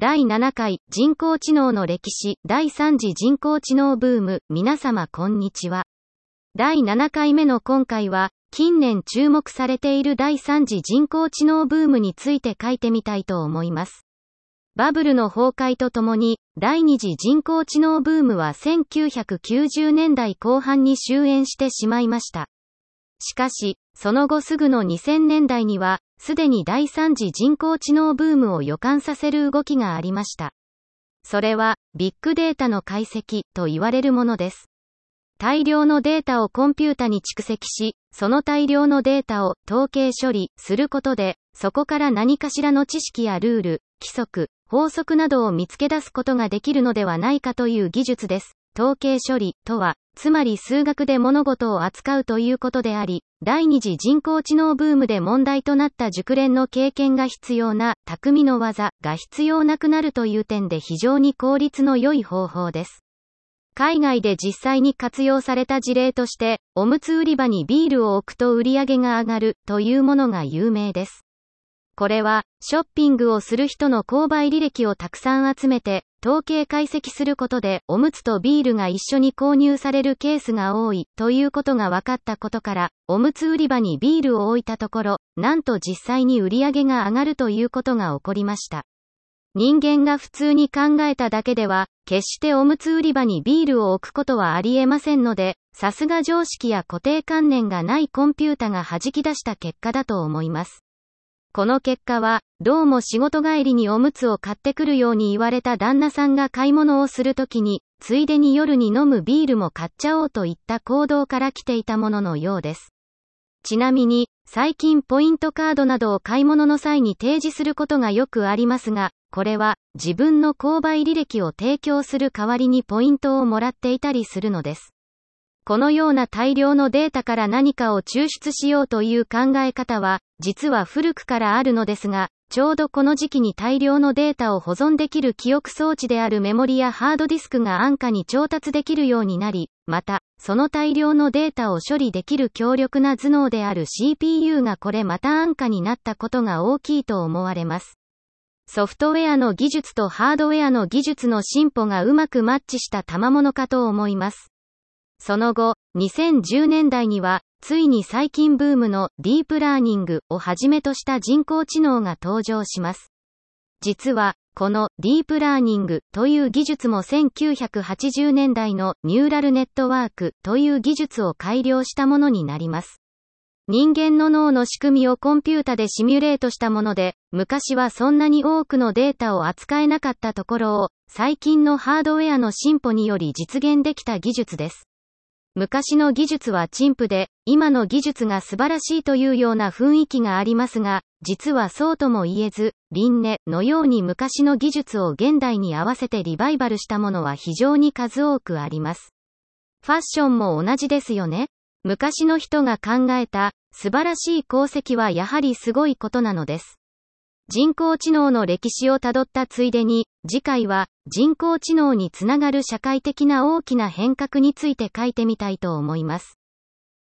第7回人工知能の歴史第3次人工知能ブーム皆様こんにちは。第7回目の今回は近年注目されている第3次人工知能ブームについて書いてみたいと思います。バブルの崩壊とともに第2次人工知能ブームは1990年代後半に終焉してしまいました。しかし、その後すぐの2000年代には、すでに第3次人工知能ブームを予感させる動きがありました。それは、ビッグデータの解析と言われるものです。大量のデータをコンピュータに蓄積し、その大量のデータを統計処理することで、そこから何かしらの知識やルール、規則、法則などを見つけ出すことができるのではないかという技術です。統計処理とは、つまり数学で物事を扱うということであり、第二次人工知能ブームで問題となった熟練の経験が必要な匠の技が必要なくなるという点で非常に効率の良い方法です。海外で実際に活用された事例として、おむつ売り場にビールを置くと売り上げが上がるというものが有名です。これは、ショッピングをする人の購買履歴をたくさん集めて、統計解析することで、おむつとビールが一緒に購入されるケースが多い、ということが分かったことから、おむつ売り場にビールを置いたところ、なんと実際に売り上げが上がるということが起こりました。人間が普通に考えただけでは、決しておむつ売り場にビールを置くことはありえませんので、さすが常識や固定観念がないコンピュータが弾き出した結果だと思います。この結果は、どうも仕事帰りにおむつを買ってくるように言われた旦那さんが買い物をするときに、ついでに夜に飲むビールも買っちゃおうといった行動から来ていたもののようです。ちなみに、最近ポイントカードなどを買い物の際に提示することがよくありますが、これは自分の購買履歴を提供する代わりにポイントをもらっていたりするのです。このような大量のデータから何かを抽出しようという考え方は、実は古くからあるのですが、ちょうどこの時期に大量のデータを保存できる記憶装置であるメモリやハードディスクが安価に調達できるようになり、また、その大量のデータを処理できる強力な頭脳である CPU がこれまた安価になったことが大きいと思われます。ソフトウェアの技術とハードウェアの技術の進歩がうまくマッチした賜物かと思います。その後、2010年代には、ついに最近ブームのディープラーニングをはじめとした人工知能が登場します。実は、このディープラーニングという技術も1980年代のニューラルネットワークという技術を改良したものになります。人間の脳の仕組みをコンピュータでシミュレートしたもので、昔はそんなに多くのデータを扱えなかったところを、最近のハードウェアの進歩により実現できた技術です。昔の技術は陳腐で、今の技術が素晴らしいというような雰囲気がありますが、実はそうとも言えず、輪廻のように昔の技術を現代に合わせてリバイバルしたものは非常に数多くあります。ファッションも同じですよね。昔の人が考えた素晴らしい功績はやはりすごいことなのです。人工知能の歴史をたどったついでに、次回は人工知能につながる社会的な大きな変革について書いてみたいと思います。